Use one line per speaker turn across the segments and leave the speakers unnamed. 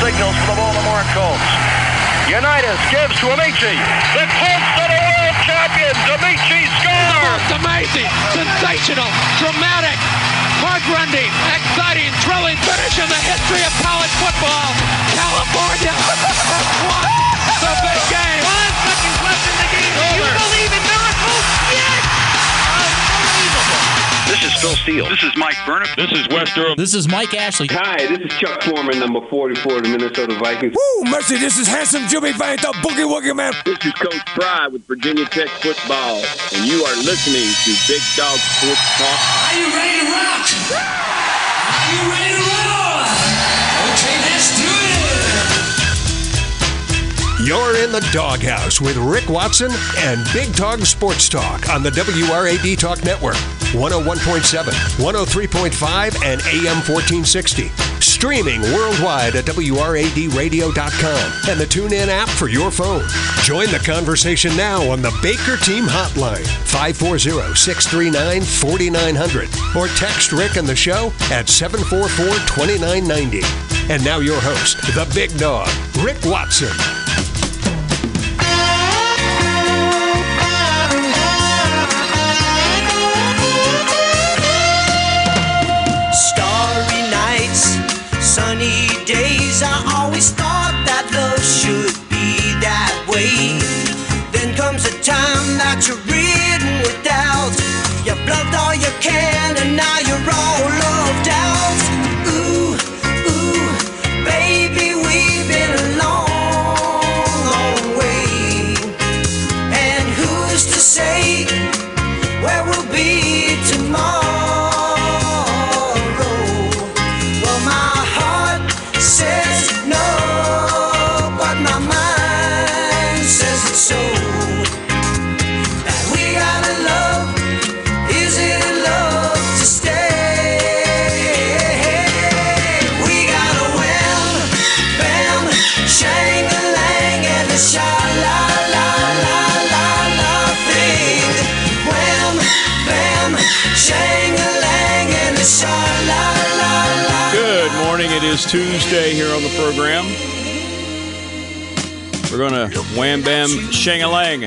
signals for the Baltimore Colts. Unitas gives to Ameche. The Colts are the world champions. Ameche scores.
It's amazing, sensational, dramatic, heart-rending, exciting, thrilling finish in the history of college football. California has won the big game.
Five seconds left in the game. Do you believe in miracles? Yes! Unbelievable.
This is Phil Steele.
This is Mike Burnham.
This is Wes Durham.
This is Mike Ashley.
Hi, this is Chuck Foreman, number 44 of the Minnesota Vikings.
Woo, mercy, this is handsome Jimmy Van, the Boogie Woogie Man.
This is Coach Fry with Virginia Tech Football, and you are listening to Big Dog Sports Talk.
Are you ready to rock?
You're in the doghouse with Rick Watson and Big Dog Sports Talk on the WRAD Talk Network, 101.7, 103.5, and AM 1460. Streaming worldwide at WRADradio.com and the TuneIn app for your phone. Join the conversation now on the Baker Team Hotline, 540 639 4900, or text Rick and the show at 744 2990. And now your host, the big dog, Rick Watson.
Is
Tuesday here on the program. We're going to wham bam shang a lang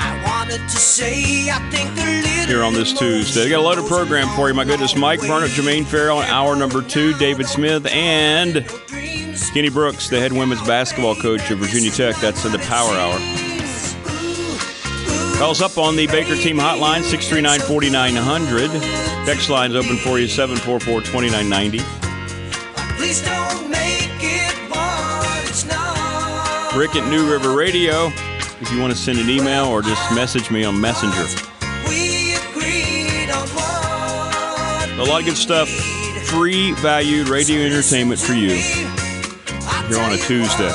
here on this Tuesday. We Got a loaded program for you. My goodness, Mike Burnett, Jermaine Farrell, in hour number two, David Smith, and Kenny Brooks, the head women's basketball coach of Virginia Tech. That's in the Power Hour. Calls up on the Baker Team Hotline, 639 4900. Text line's open for you, 744 2990.
Please don't
Rick at New River Radio. If you want to send an email or just message me on Messenger.
We agreed on what
A lot of good stuff. Free valued radio entertainment for you here on a Tuesday.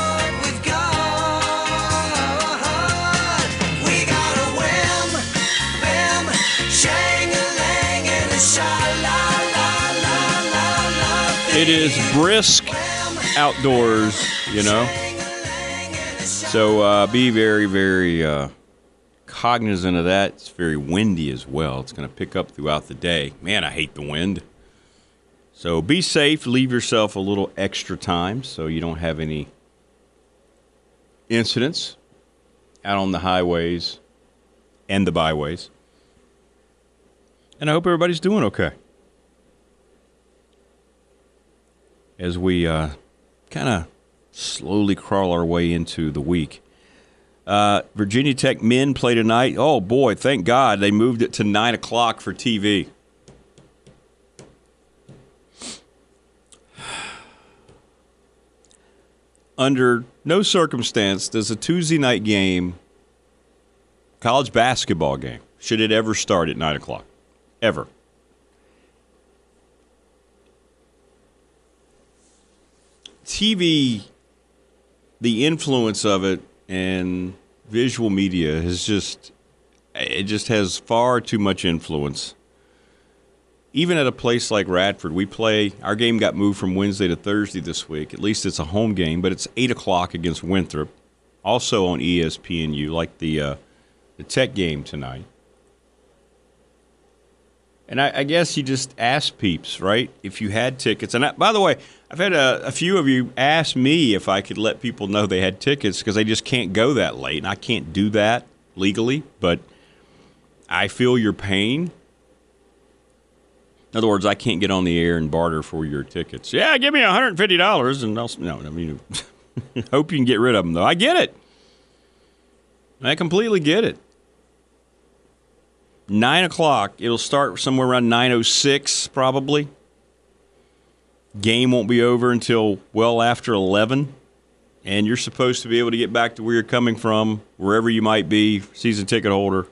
It is brisk outdoors, you know. So uh, be very, very uh, cognizant of that. It's very windy as well. It's going to pick up throughout the day. Man, I hate the wind. So be safe. Leave yourself a little extra time so you don't have any incidents out on the highways and the byways. And I hope everybody's doing okay. As we uh, kind of slowly crawl our way into the week. Uh, Virginia Tech men play tonight. Oh boy, thank God they moved it to nine o'clock for TV. Under no circumstance does a Tuesday night game, college basketball game, should it ever start at nine o'clock, ever. TV, the influence of it and visual media has just it just has far too much influence. Even at a place like Radford, we play. Our game got moved from Wednesday to Thursday this week. At least it's a home game, but it's eight o'clock against Winthrop, also on ESPNU, like the uh, the Tech game tonight. And I, I guess you just ask peeps, right? If you had tickets. And I, by the way, I've had a, a few of you ask me if I could let people know they had tickets because they just can't go that late. And I can't do that legally, but I feel your pain. In other words, I can't get on the air and barter for your tickets. Yeah, give me $150 and I'll. No, I mean, hope you can get rid of them, though. I get it. I completely get it. Nine o'clock. It'll start somewhere around nine oh six, probably. Game won't be over until well after eleven, and you're supposed to be able to get back to where you're coming from, wherever you might be, season ticket holder.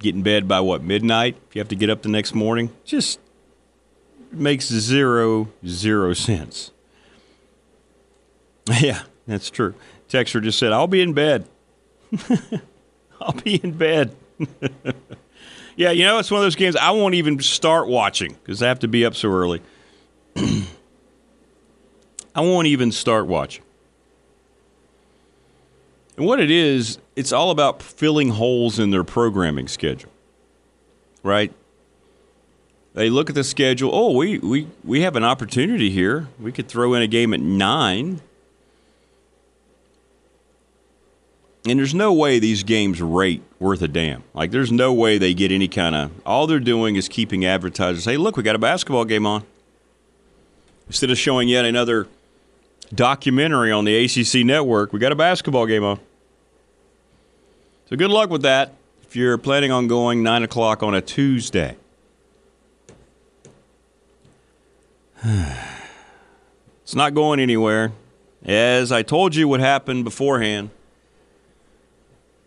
Get in bed by what midnight? If you have to get up the next morning, just makes zero zero sense. Yeah, that's true. Texter just said, "I'll be in bed." I'll be in bed. yeah, you know, it's one of those games I won't even start watching because I have to be up so early. I won't even start watching. And what it is, it's all about filling holes in their programming schedule, right? They look at the schedule. Oh, we, we, we have an opportunity here. We could throw in a game at nine. And there's no way these games rate worth a damn. Like, there's no way they get any kind of. All they're doing is keeping advertisers. Hey, look, we got a basketball game on. Instead of showing yet another documentary on the ACC network, we got a basketball game on. So good luck with that if you're planning on going 9 o'clock on a Tuesday. it's not going anywhere. As I told you what happened beforehand,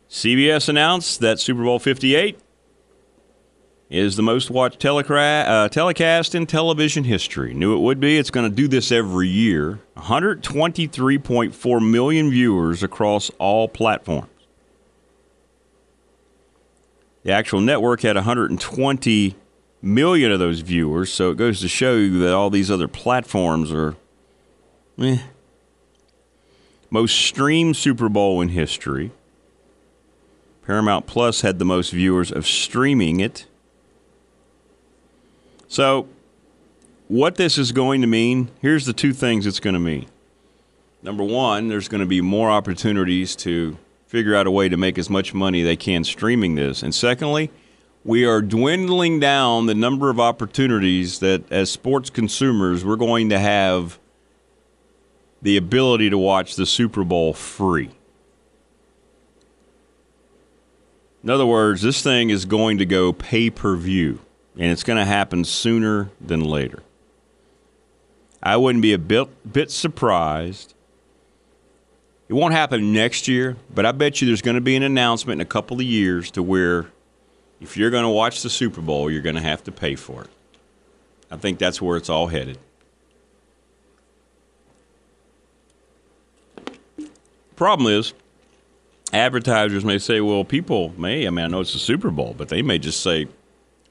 CBS announced that Super Bowl 58 is the most watched telecra- uh, telecast in television history. Knew it would be. It's going to do this every year. 123.4 million viewers across all platforms. The actual network had 120 million of those viewers, so it goes to show you that all these other platforms are eh. most streamed Super Bowl in history. Paramount Plus had the most viewers of streaming it. So, what this is going to mean, here's the two things it's going to mean. Number one, there's going to be more opportunities to figure out a way to make as much money they can streaming this. And secondly, we are dwindling down the number of opportunities that, as sports consumers, we're going to have the ability to watch the Super Bowl free. In other words, this thing is going to go pay per view, and it's going to happen sooner than later. I wouldn't be a bit, bit surprised. It won't happen next year, but I bet you there's going to be an announcement in a couple of years to where if you're going to watch the Super Bowl, you're going to have to pay for it. I think that's where it's all headed. Problem is, advertisers may say, well, people may, I mean, I know it's the Super Bowl, but they may just say,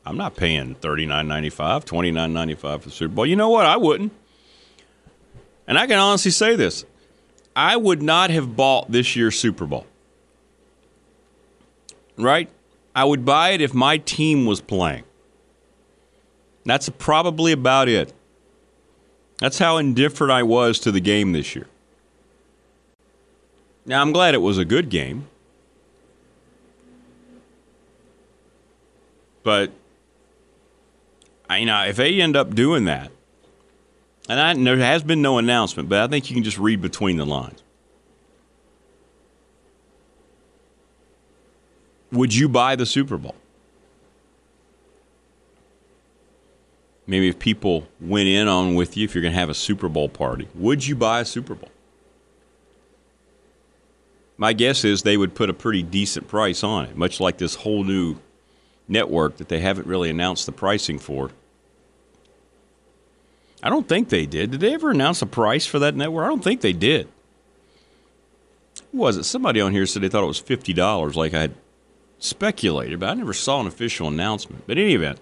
I'm not paying $39.95, $29.95 for the Super Bowl. You know what? I wouldn't. And I can honestly say this I would not have bought this year's Super Bowl. Right? I would buy it if my team was playing. That's probably about it. That's how indifferent I was to the game this year. Now, I'm glad it was a good game. But, I, you know, if they end up doing that, and I, there has been no announcement, but I think you can just read between the lines. Would you buy the Super Bowl? Maybe if people went in on with you, if you're going to have a Super Bowl party, would you buy a Super Bowl? My guess is they would put a pretty decent price on it, much like this whole new network that they haven't really announced the pricing for. I don't think they did. Did they ever announce a price for that network? I don't think they did. Who was it? Somebody on here said they thought it was fifty dollars, like I had speculated, but I never saw an official announcement. But in any event,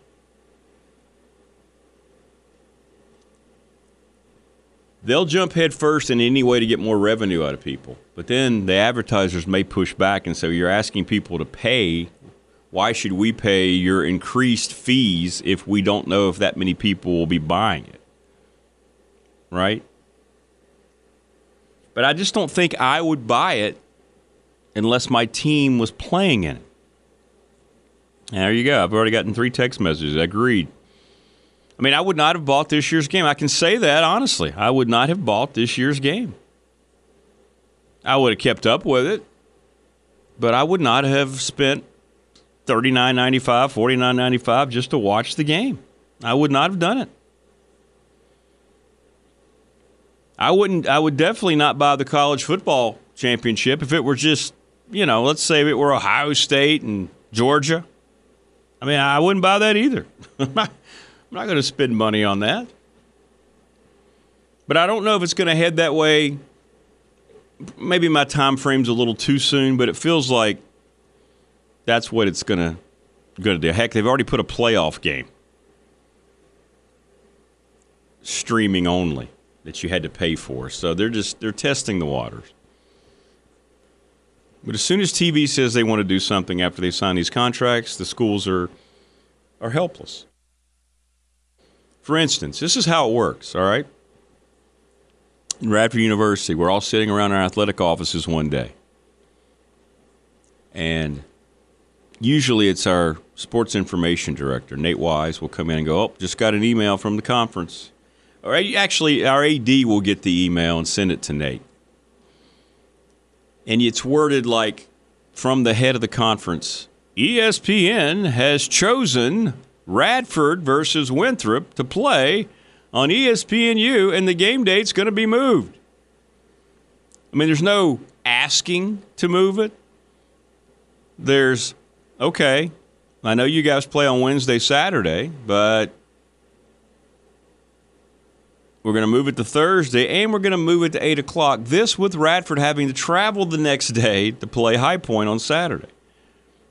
they'll jump head first in any way to get more revenue out of people. But then the advertisers may push back and say, You're asking people to pay why should we pay your increased fees if we don't know if that many people will be buying it? Right? But I just don't think I would buy it unless my team was playing in it. There you go. I've already gotten three text messages. Agreed. I mean, I would not have bought this year's game. I can say that honestly. I would not have bought this year's game. I would have kept up with it, but I would not have spent thirty nine ninety five, forty nine ninety five just to watch the game. I would not have done it. I wouldn't. I would definitely not buy the college football championship if it were just, you know, let's say it were Ohio State and Georgia. I mean, I wouldn't buy that either. I'm not, going to spend money on that. But I don't know if it's going to head that way. Maybe my time frame's a little too soon, but it feels like that's what it's going to going to do. Heck, they've already put a playoff game streaming only that you had to pay for. So they're just they're testing the waters. But as soon as TV says they want to do something after they sign these contracts, the schools are are helpless. For instance, this is how it works, all right? In Radford University, we're all sitting around our athletic offices one day. And usually it's our sports information director, Nate Wise, will come in and go, Oh, just got an email from the conference. Or actually, our AD will get the email and send it to Nate. And it's worded like from the head of the conference ESPN has chosen Radford versus Winthrop to play on ESPNU, and the game date's going to be moved. I mean, there's no asking to move it. There's, okay, I know you guys play on Wednesday, Saturday, but we're going to move it to Thursday, and we're going to move it to 8 o'clock. This with Radford having to travel the next day to play High Point on Saturday.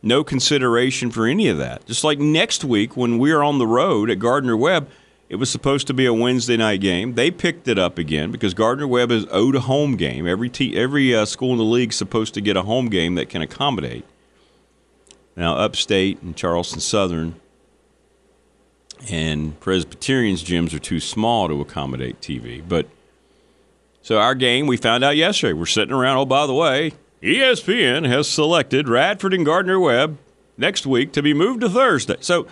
No consideration for any of that. Just like next week when we're on the road at Gardner Webb, it was supposed to be a Wednesday night game. They picked it up again because Gardner Webb is owed a home game. Every te- every uh, school in the league is supposed to get a home game that can accommodate. Now, Upstate and Charleston Southern and Presbyterian's gyms are too small to accommodate TV. But so our game, we found out yesterday. We're sitting around. Oh, by the way, ESPN has selected Radford and Gardner Webb next week to be moved to Thursday. So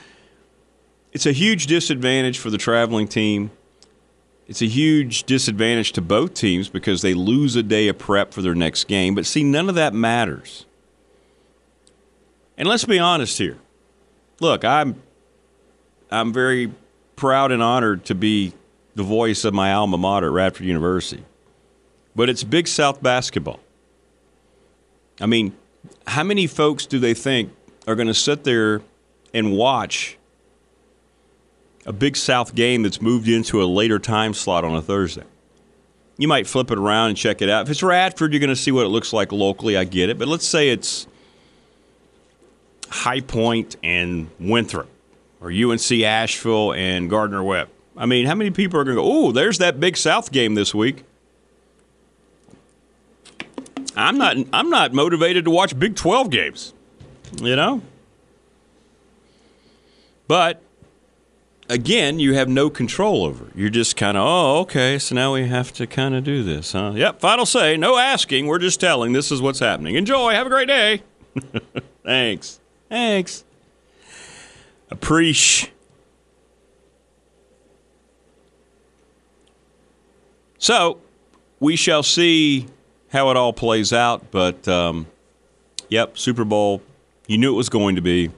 it's a huge disadvantage for the traveling team. It's a huge disadvantage to both teams because they lose a day of prep for their next game. But see, none of that matters. And let's be honest here. Look, I'm I'm very proud and honored to be the voice of my alma mater, Radford University. But it's Big South basketball. I mean, how many folks do they think are going to sit there and watch a Big South game that's moved into a later time slot on a Thursday? You might flip it around and check it out. If it's Radford, you're going to see what it looks like locally. I get it. But let's say it's High Point and Winthrop or UNC Asheville and Gardner Webb. I mean, how many people are going to go, oh, there's that Big South game this week? I'm not I'm not motivated to watch Big 12 games. You know? But again, you have no control over. it. You're just kind of, oh, okay, so now we have to kind of do this, huh? Yep, final say, no asking, we're just telling this is what's happening. Enjoy, have a great day. Thanks. Thanks. Appreciate. So, we shall see how it all plays out. But, um, yep, Super Bowl, you knew it was going to be.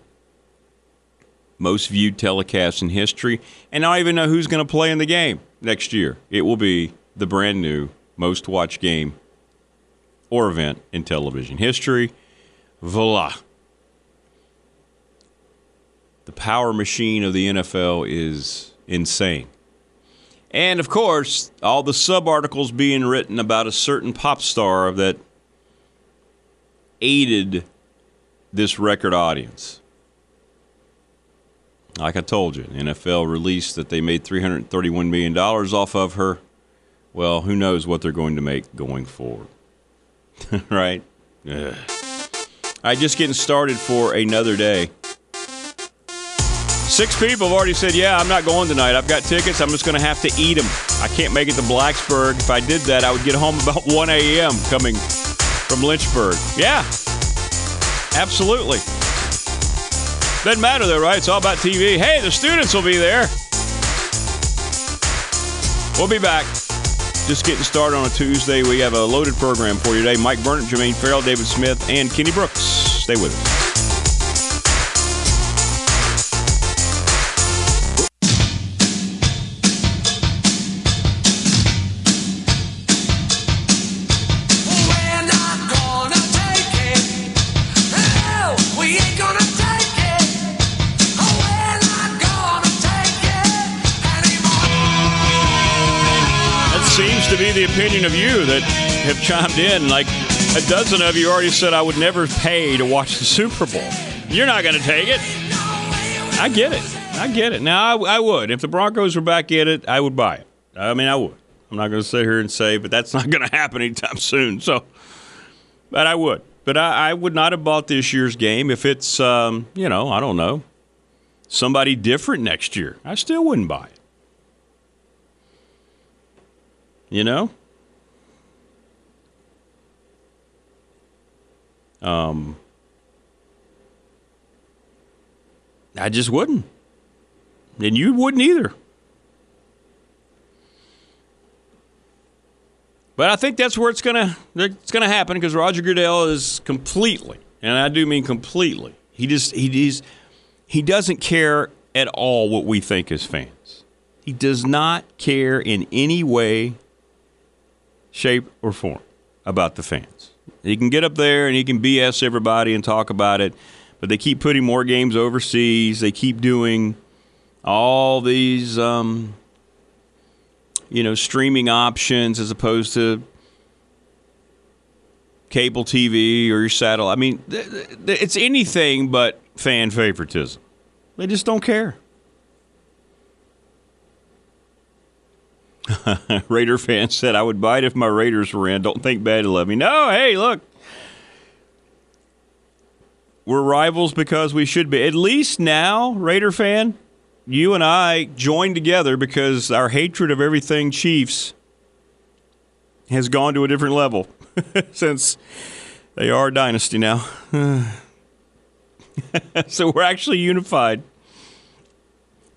Most viewed telecast in history. And I don't even know who's going to play in the game next year. It will be the brand new most watched game or event in television history. Voila. The power machine of the NFL is insane. And of course, all the sub articles being written about a certain pop star that aided this record audience. Like I told you, NFL released that they made $331 million off of her. Well, who knows what they're going to make going forward. right? Ugh. All right, just getting started for another day. Six people have already said, "Yeah, I'm not going tonight. I've got tickets. I'm just going to have to eat them. I can't make it to Blacksburg. If I did that, I would get home about 1 a.m. coming from Lynchburg. Yeah, absolutely. Doesn't matter though, right? It's all about TV. Hey, the students will be there. We'll be back. Just getting started on a Tuesday. We have a loaded program for you today. Mike Burnett, Jermaine Farrell, David Smith, and Kenny Brooks. Stay with us. Opinion of you that have chimed in. Like a dozen of you already said I would never pay to watch the Super Bowl. You're not going to take it. I get it. I get it. Now, I, I would. If the Broncos were back in it, I would buy it. I mean, I would. I'm not going to sit here and say, but that's not going to happen anytime soon. So, but I would. But I, I would not have bought this year's game if it's, um, you know, I don't know, somebody different next year. I still wouldn't buy it. You know? Um, I just wouldn't. And you wouldn't either. But I think that's where it's gonna it's gonna happen because Roger Goodell is completely, and I do mean completely. He just he he's, he doesn't care at all what we think as fans. He does not care in any way, shape, or form about the fans. He can get up there and he can BS everybody and talk about it, but they keep putting more games overseas. They keep doing all these, um, you know, streaming options as opposed to cable TV or your satellite. I mean, it's anything but fan favoritism. They just don't care. Raider fan said, I would buy it if my Raiders were in. Don't think badly of me. No, hey, look. We're rivals because we should be. At least now, Raider fan, you and I joined together because our hatred of everything Chiefs has gone to a different level since they are a dynasty now. so we're actually unified.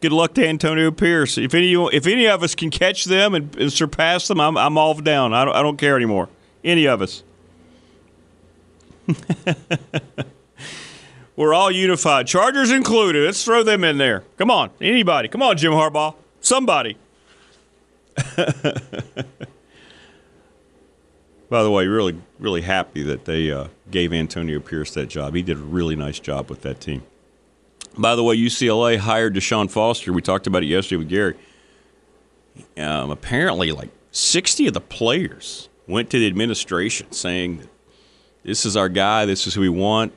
Good luck to Antonio Pierce. If any if any of us can catch them and, and surpass them, I'm I'm all down. I don't, I don't care anymore. Any of us. We're all unified. Chargers included. Let's throw them in there. Come on. Anybody. Come on, Jim Harbaugh. Somebody. By the way, really, really happy that they uh, gave Antonio Pierce that job. He did a really nice job with that team. By the way, UCLA hired Deshaun Foster. We talked about it yesterday with Gary. Um, apparently, like 60 of the players went to the administration saying, This is our guy. This is who we want.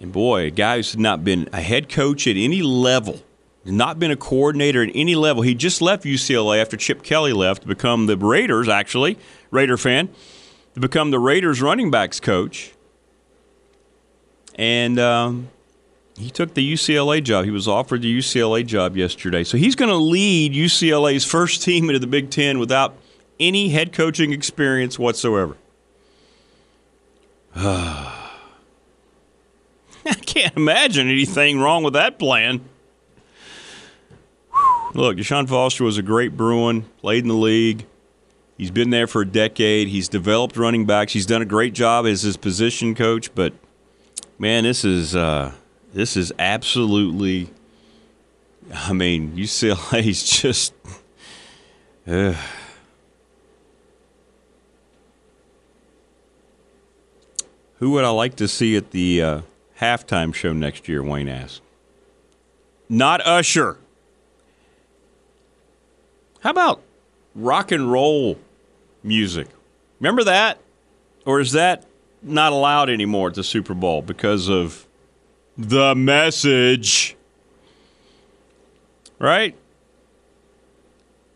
And boy, a guy who's not been a head coach at any level, not been a coordinator at any level. He just left UCLA after Chip Kelly left to become the Raiders, actually, Raider fan, to become the Raiders running backs coach. And um, he took the UCLA job. He was offered the UCLA job yesterday. So he's going to lead UCLA's first team into the Big Ten without any head coaching experience whatsoever. I can't imagine anything wrong with that plan. Look, Deshaun Foster was a great Bruin, played in the league. He's been there for a decade. He's developed running backs. He's done a great job as his position coach. But man, this is uh, this is absolutely. I mean, UCLA's just. Uh, who would I like to see at the uh, halftime show next year? Wayne asked. Not Usher. How about rock and roll music? Remember that? Or is that not allowed anymore at the Super Bowl because of the message? Right?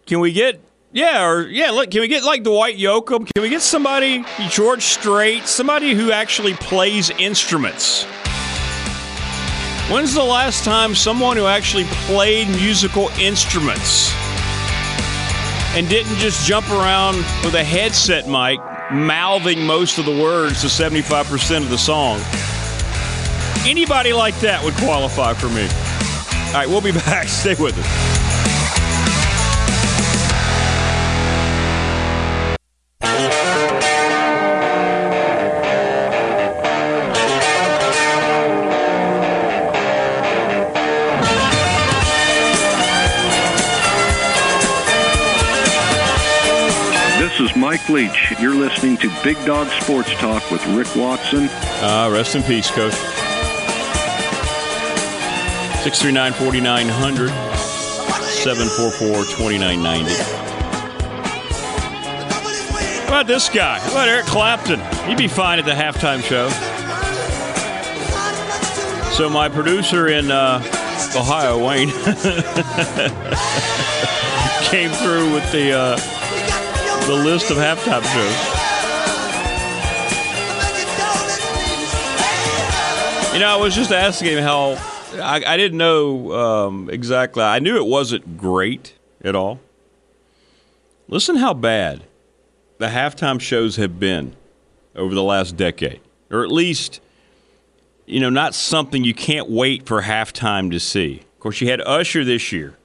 Can we get yeah, or yeah, look, can we get like Dwight Yoakam? Can we get somebody, George Strait, somebody who actually plays instruments? When's the last time someone who actually played musical instruments and didn't just jump around with a headset mic mouthing most of the words to 75% of the song? Anybody like that would qualify for me. All right, we'll be back. Stay with us.
This is Mike Leach. You're listening to Big Dog Sports Talk with Rick Watson.
Uh, rest in peace, Coach. 639 4900 744 2990. How about this guy? How about Eric Clapton? He'd be fine at the halftime show. So, my producer in uh, Ohio, Wayne, came through with the. Uh, the list of halftime shows. You know, I was just asking him how I, I didn't know um, exactly. I knew it wasn't great at all. Listen how bad the halftime shows have been over the last decade, or at least, you know, not something you can't wait for halftime to see. Of course, you had Usher this year.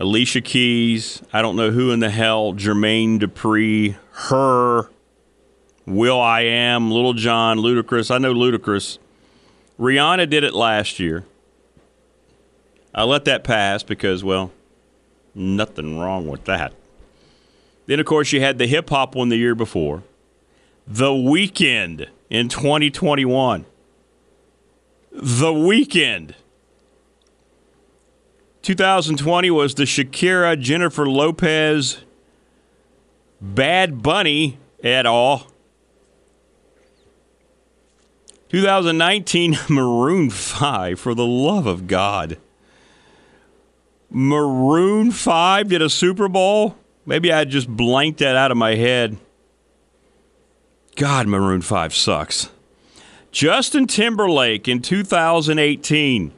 Alicia Keys, I don't know who in the hell, Jermaine Dupri, her, Will I Am, Lil Jon, Ludacris. I know Ludacris. Rihanna did it last year. I let that pass because, well, nothing wrong with that. Then, of course, you had the hip hop one the year before. The Weeknd in 2021. The Weeknd. 2020 was the Shakira Jennifer Lopez Bad Bunny et al. 2019 Maroon 5 for the love of God. Maroon 5 did a Super Bowl? Maybe I just blanked that out of my head. God, Maroon 5 sucks. Justin Timberlake in 2018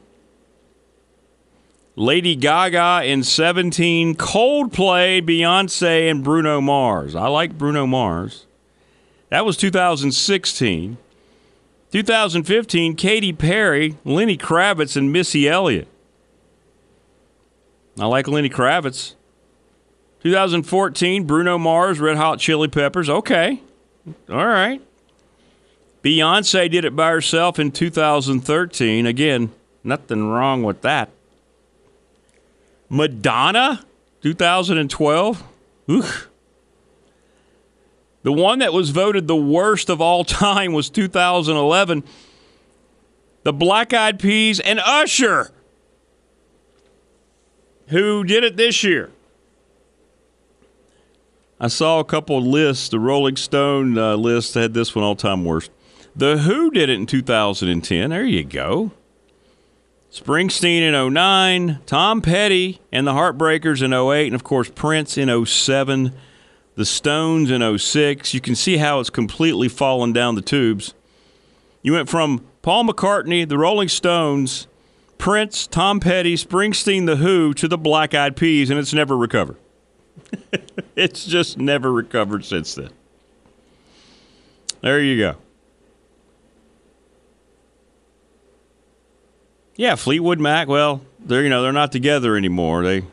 Lady Gaga in 17, Coldplay, Beyonce, and Bruno Mars. I like Bruno Mars. That was 2016. 2015, Katy Perry, Lenny Kravitz, and Missy Elliott. I like Lenny Kravitz. 2014, Bruno Mars, Red Hot Chili Peppers. Okay. All right. Beyonce did it by herself in 2013. Again, nothing wrong with that. Madonna, 2012. Oof. The one that was voted the worst of all time was 2011. The Black Eyed Peas and Usher, who did it this year. I saw a couple lists. The Rolling Stone uh, list had this one all time worst. The Who did it in 2010. There you go. Springsteen in 09, Tom Petty and the Heartbreakers in 08, and of course Prince in 07, the Stones in 06. You can see how it's completely fallen down the tubes. You went from Paul McCartney, the Rolling Stones, Prince, Tom Petty, Springsteen, The Who, to the Black Eyed Peas, and it's never recovered. it's just never recovered since then. There you go. Yeah, Fleetwood Mac. Well, they're you know they're not together anymore. They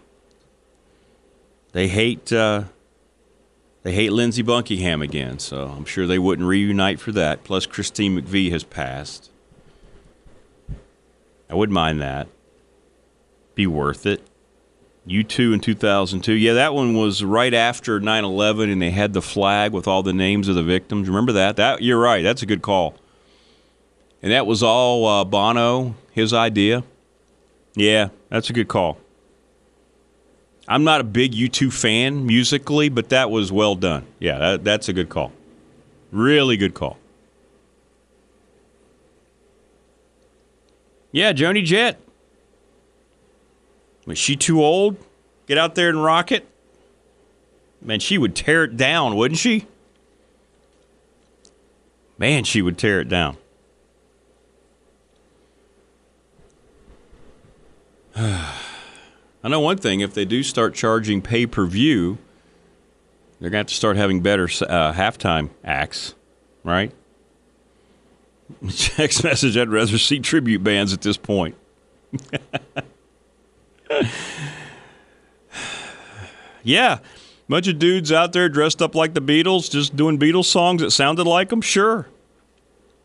they hate uh, they hate Lindsey Buckingham again. So I'm sure they wouldn't reunite for that. Plus, Christine McVie has passed. I wouldn't mind that. Be worth it. U2 in 2002. Yeah, that one was right after 9/11, and they had the flag with all the names of the victims. Remember that? That you're right. That's a good call. And that was all uh, Bono, his idea. Yeah, that's a good call. I'm not a big U2 fan musically, but that was well done. Yeah, that, that's a good call. Really good call. Yeah, Joan Jett. Was she too old? Get out there and rock it? Man, she would tear it down, wouldn't she? Man, she would tear it down. I know one thing: if they do start charging pay per view, they're going to have to start having better uh, halftime acts, right? Text message: I'd rather see tribute bands at this point. yeah, bunch of dudes out there dressed up like the Beatles, just doing Beatles songs that sounded like them. Sure,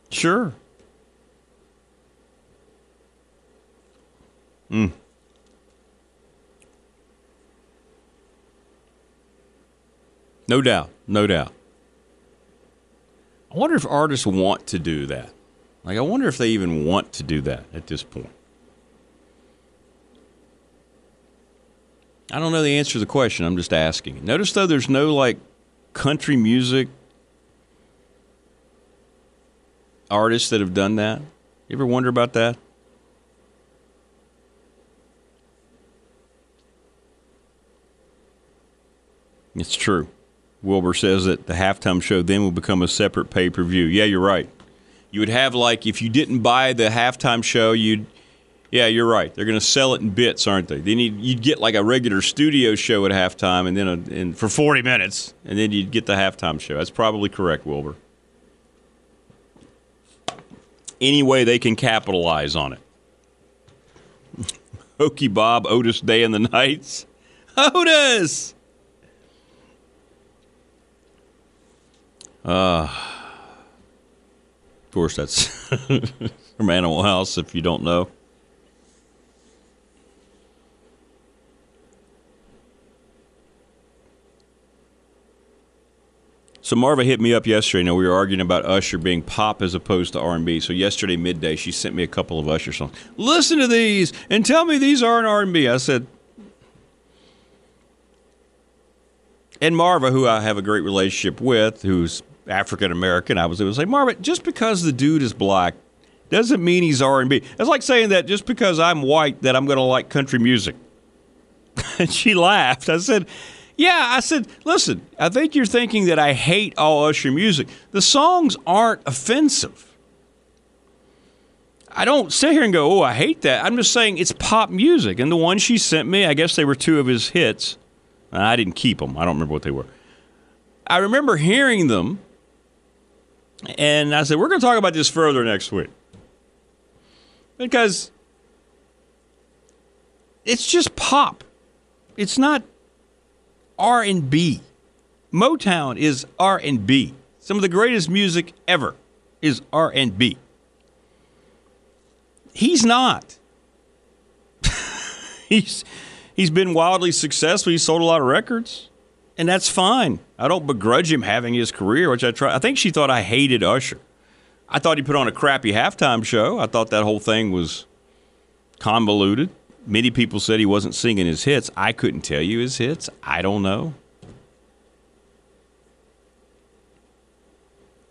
sure. Hmm. No doubt. No doubt. I wonder if artists want to do that. Like, I wonder if they even want to do that at this point. I don't know the answer to the question. I'm just asking. Notice, though, there's no like country music artists that have done that. You ever wonder about that? It's true. Wilbur says that the halftime show then will become a separate pay per view. Yeah, you're right. You would have like if you didn't buy the halftime show, you'd yeah, you're right. They're going to sell it in bits, aren't they? Then you'd, you'd get like a regular studio show at halftime, and then a, and for 40 minutes, and then you'd get the halftime show. That's probably correct, Wilbur. Any way they can capitalize on it. Hokey Bob, Otis Day and the Knights. Otis! Uh, of course, that's from Animal House, if you don't know. So Marva hit me up yesterday. Now we were arguing about Usher being pop as opposed to R and B. So yesterday midday, she sent me a couple of Usher songs. Listen to these and tell me these aren't R and B. I said, and Marva, who I have a great relationship with, who's African American, I was able to say, Marvin, just because the dude is black doesn't mean he's R and B. It's like saying that just because I'm white that I'm going to like country music. and she laughed. I said. Yeah, I said, listen, I think you're thinking that I hate all Usher music. The songs aren't offensive. I don't sit here and go, oh, I hate that. I'm just saying it's pop music. And the one she sent me, I guess they were two of his hits. I didn't keep them. I don't remember what they were. I remember hearing them, and I said, we're going to talk about this further next week. Because it's just pop. It's not R&B. Motown is R&B. Some of the greatest music ever is R&B. He's not. he's he's been wildly successful. He's sold a lot of records, and that's fine. I don't begrudge him having his career, which I try. I think she thought I hated Usher. I thought he put on a crappy halftime show. I thought that whole thing was convoluted. Many people said he wasn't singing his hits. I couldn't tell you his hits. I don't know.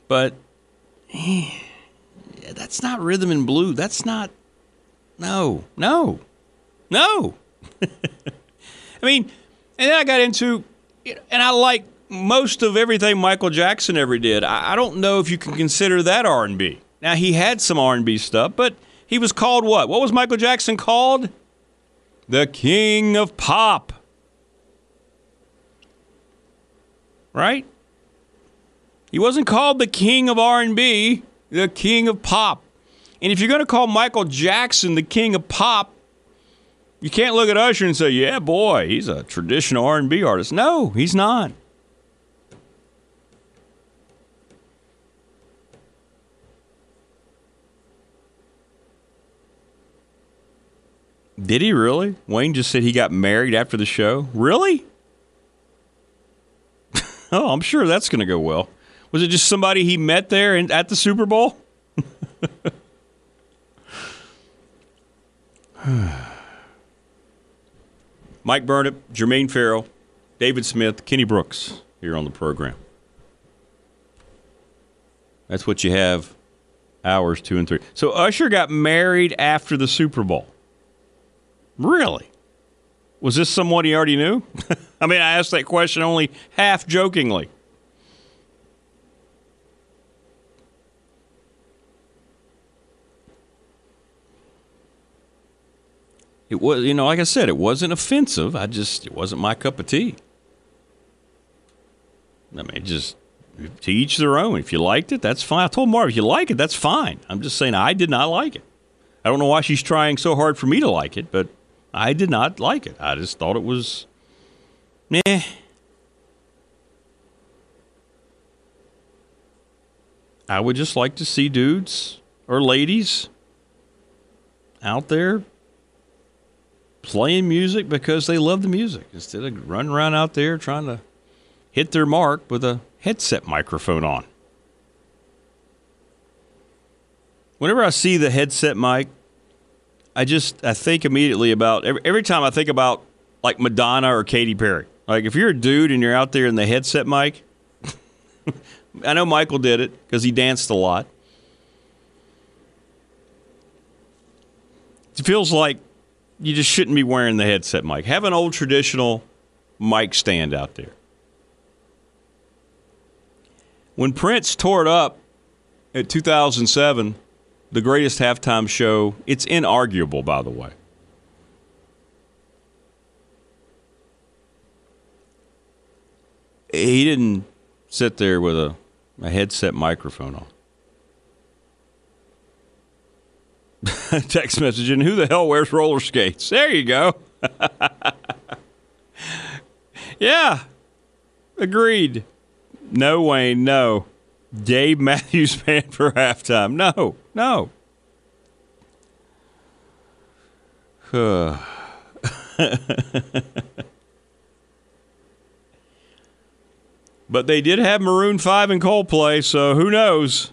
But that's not rhythm and blue. That's not. No, no, no. I mean, and then I got into, and I like most of everything Michael Jackson ever did. I, I don't know if you can consider that R and B. Now he had some R and B stuff, but he was called what? What was Michael Jackson called? the king of pop. Right? He wasn't called the king of R&B, the king of pop. And if you're going to call Michael Jackson the king of pop, you can't look at Usher and say, "Yeah, boy, he's a traditional R&B artist." No, he's not. Did he really? Wayne just said he got married after the show. Really? oh, I'm sure that's going to go well. Was it just somebody he met there in, at the Super Bowl? Mike Burnett, Jermaine Farrell, David Smith, Kenny Brooks here on the program. That's what you have hours two and three. So Usher got married after the Super Bowl. Really? Was this someone he already knew? I mean, I asked that question only half jokingly. It was, you know, like I said, it wasn't offensive. I just, it wasn't my cup of tea. I mean, just to each their own. If you liked it, that's fine. I told Marv, if you like it, that's fine. I'm just saying I did not like it. I don't know why she's trying so hard for me to like it, but I did not like it. I just thought it was, meh. I would just like to see dudes or ladies out there playing music because they love the music instead of running around out there trying to hit their mark with a headset microphone on. Whenever I see the headset mic, I just I think immediately about every, every time I think about like Madonna or Katy Perry. Like if you're a dude and you're out there in the headset mic, I know Michael did it because he danced a lot. It feels like you just shouldn't be wearing the headset mic. Have an old traditional mic stand out there. When Prince tore it up at 2007, the greatest halftime show, it's inarguable, by the way. He didn't sit there with a, a headset microphone on. Text message and who the hell wears roller skates? There you go. yeah, agreed. No, Wayne, no. Dave Matthews Band for halftime. No, no. but they did have Maroon 5 and Coldplay, so who knows?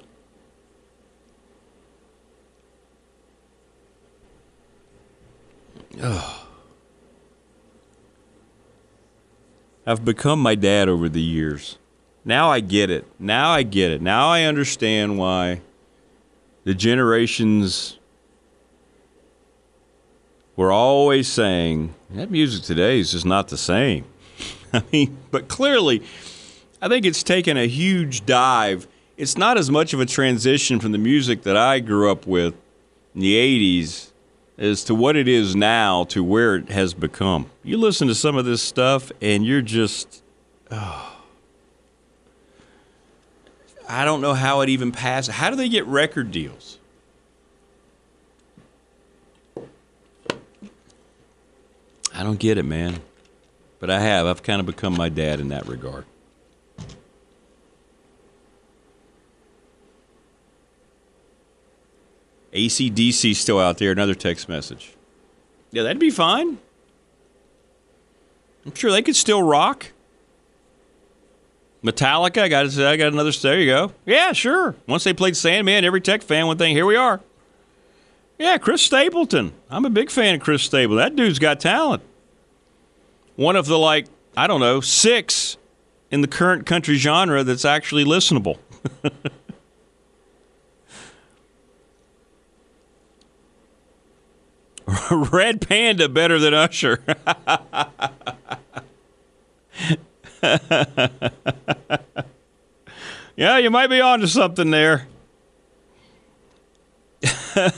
I've become my dad over the years. Now I get it. Now I get it. Now I understand why the generations were always saying that music today is just not the same. I mean, but clearly, I think it's taken a huge dive. It's not as much of a transition from the music that I grew up with in the 80s as to what it is now to where it has become. You listen to some of this stuff and you're just. Oh. I don't know how it even passes. How do they get record deals? I don't get it, man. But I have. I've kind of become my dad in that regard. ACDC still out there. Another text message. Yeah, that'd be fine. I'm sure they could still rock. Metallica, I got I got another. There you go. Yeah, sure. Once they played Sandman, every Tech fan would think, here we are. Yeah, Chris Stapleton. I'm a big fan of Chris Stapleton. That dude's got talent. One of the like I don't know six in the current country genre that's actually listenable. Red Panda better than Usher. yeah, you might be onto something there. uh,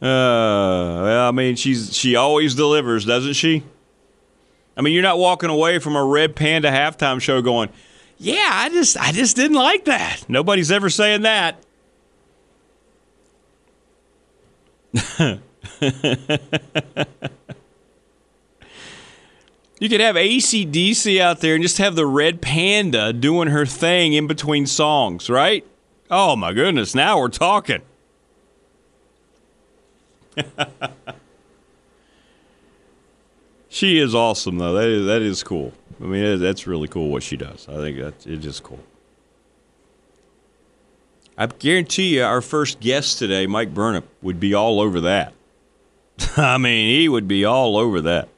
well, I mean, she's she always delivers, doesn't she? I mean, you're not walking away from a Red Panda halftime show going, "Yeah, I just I just didn't like that." Nobody's ever saying that. You could have ACDC out there and just have the red panda doing her thing in between songs, right? Oh my goodness, now we're talking. she is awesome, though. That is, that is cool. I mean, that's really cool what she does. I think that it is cool. I guarantee you, our first guest today, Mike Burnop, would be all over that. I mean, he would be all over that.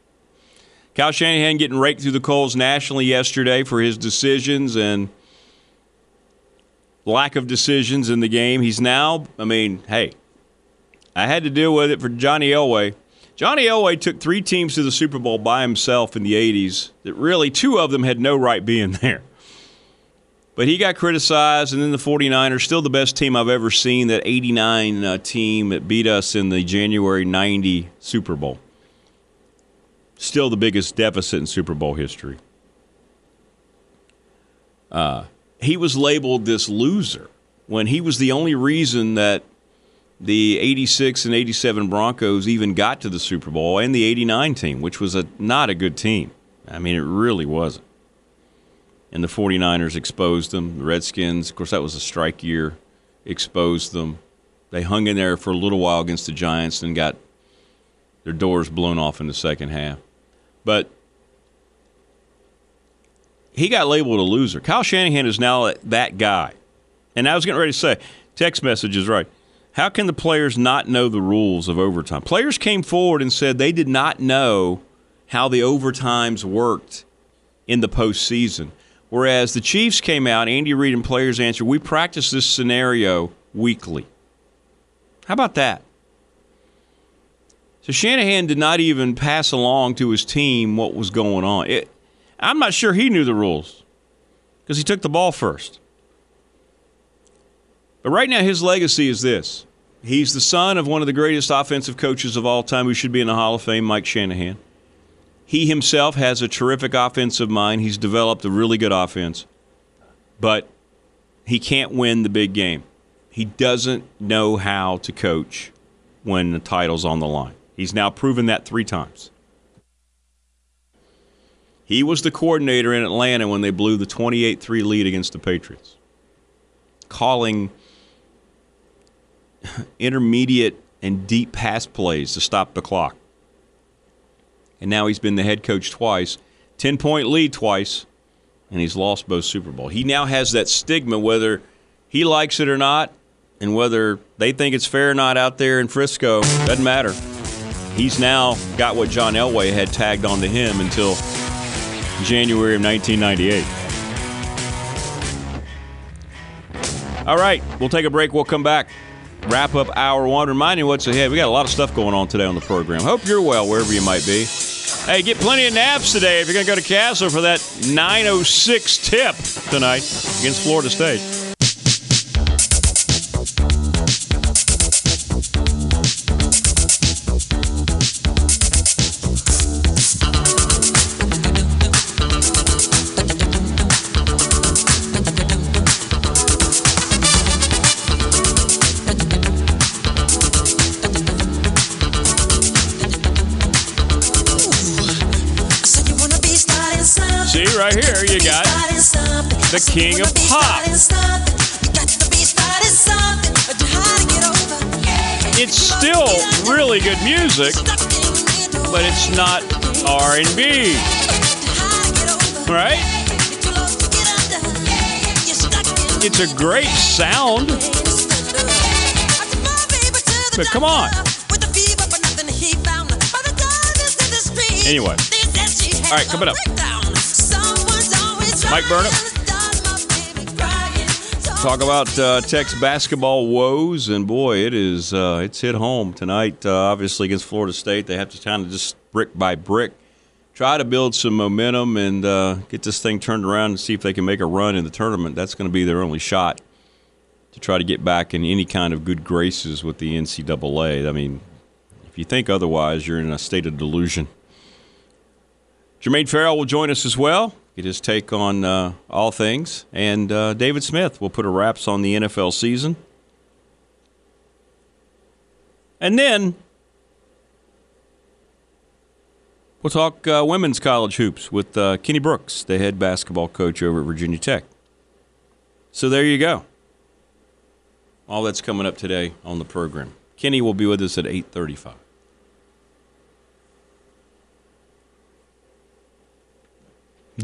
Kyle Shanahan getting raked through the coals nationally yesterday for his decisions and lack of decisions in the game. He's now, I mean, hey, I had to deal with it for Johnny Elway. Johnny Elway took three teams to the Super Bowl by himself in the 80s that really two of them had no right being there. But he got criticized, and then the 49ers, still the best team I've ever seen, that 89 uh, team that beat us in the January 90 Super Bowl. Still the biggest deficit in Super Bowl history. Uh, he was labeled this loser when he was the only reason that the 86 and 87 Broncos even got to the Super Bowl and the 89 team, which was a not a good team. I mean, it really wasn't and the 49ers exposed them. The Redskins, of course, that was a strike year, exposed them. They hung in there for a little while against the Giants and got their doors blown off in the second half. But he got labeled a loser. Kyle Shanahan is now that guy. And I was getting ready to say, text message is right. How can the players not know the rules of overtime? Players came forward and said they did not know how the overtimes worked in the postseason. Whereas the Chiefs came out, Andy Reid and players answered, we practice this scenario weekly. How about that? So Shanahan did not even pass along to his team what was going on. It, I'm not sure he knew the rules because he took the ball first. But right now, his legacy is this he's the son of one of the greatest offensive coaches of all time who should be in the Hall of Fame, Mike Shanahan. He himself has a terrific offensive mind. He's developed a really good offense, but he can't win the big game. He doesn't know how to coach when the title's on the line. He's now proven that three times. He was the coordinator in Atlanta when they blew the 28 3 lead against the Patriots, calling intermediate and deep pass plays to stop the clock and now he's been the head coach twice, 10 point lead twice, and he's lost both Super Bowl. He now has that stigma, whether he likes it or not, and whether they think it's fair or not out there in Frisco, doesn't matter. He's now got what John Elway had tagged onto him until January of 1998. All right, we'll take a break. We'll come back. Wrap up hour one. Remind you what's ahead. We got a lot of stuff going on today on the program. Hope you're well wherever you might be. Hey, get plenty of naps today if you're going to go to Cassell for that 906 tip tonight against Florida State. The king of pop. It's still really good music, but it's not R&B. Right? It's a great sound. But come on. Anyway. All right, coming up. Mike Burnop. Talk about uh, Tech's basketball woes, and boy, it is uh, it's hit home tonight. Uh, obviously against Florida State, they have to kind of just brick by brick try to build some momentum and uh, get this thing turned around and see if they can make a run in the tournament. That's going to be their only shot to try to get back in any kind of good graces with the NCAA. I mean, if you think otherwise, you're in a state of delusion. Jermaine Farrell will join us as well get his take on uh, all things. And uh, David Smith will put a wraps on the NFL season. And then we'll talk uh, women's college hoops with uh, Kenny Brooks, the head basketball coach over at Virginia Tech. So there you go. All that's coming up today on the program. Kenny will be with us at 835.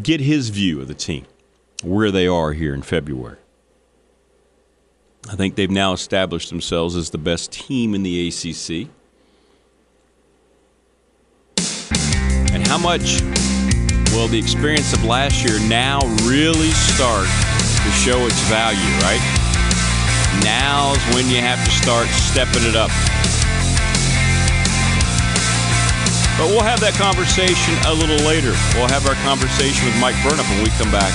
Get his view of the team, where they are here in February. I think they've now established themselves as the best team in the ACC. And how much will the experience of last year now really start to show its value, right? Now's when you have to start stepping it up. But we'll have that conversation a little later. We'll have our conversation with Mike Burnop when we come back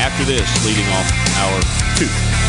after this, leading off hour two.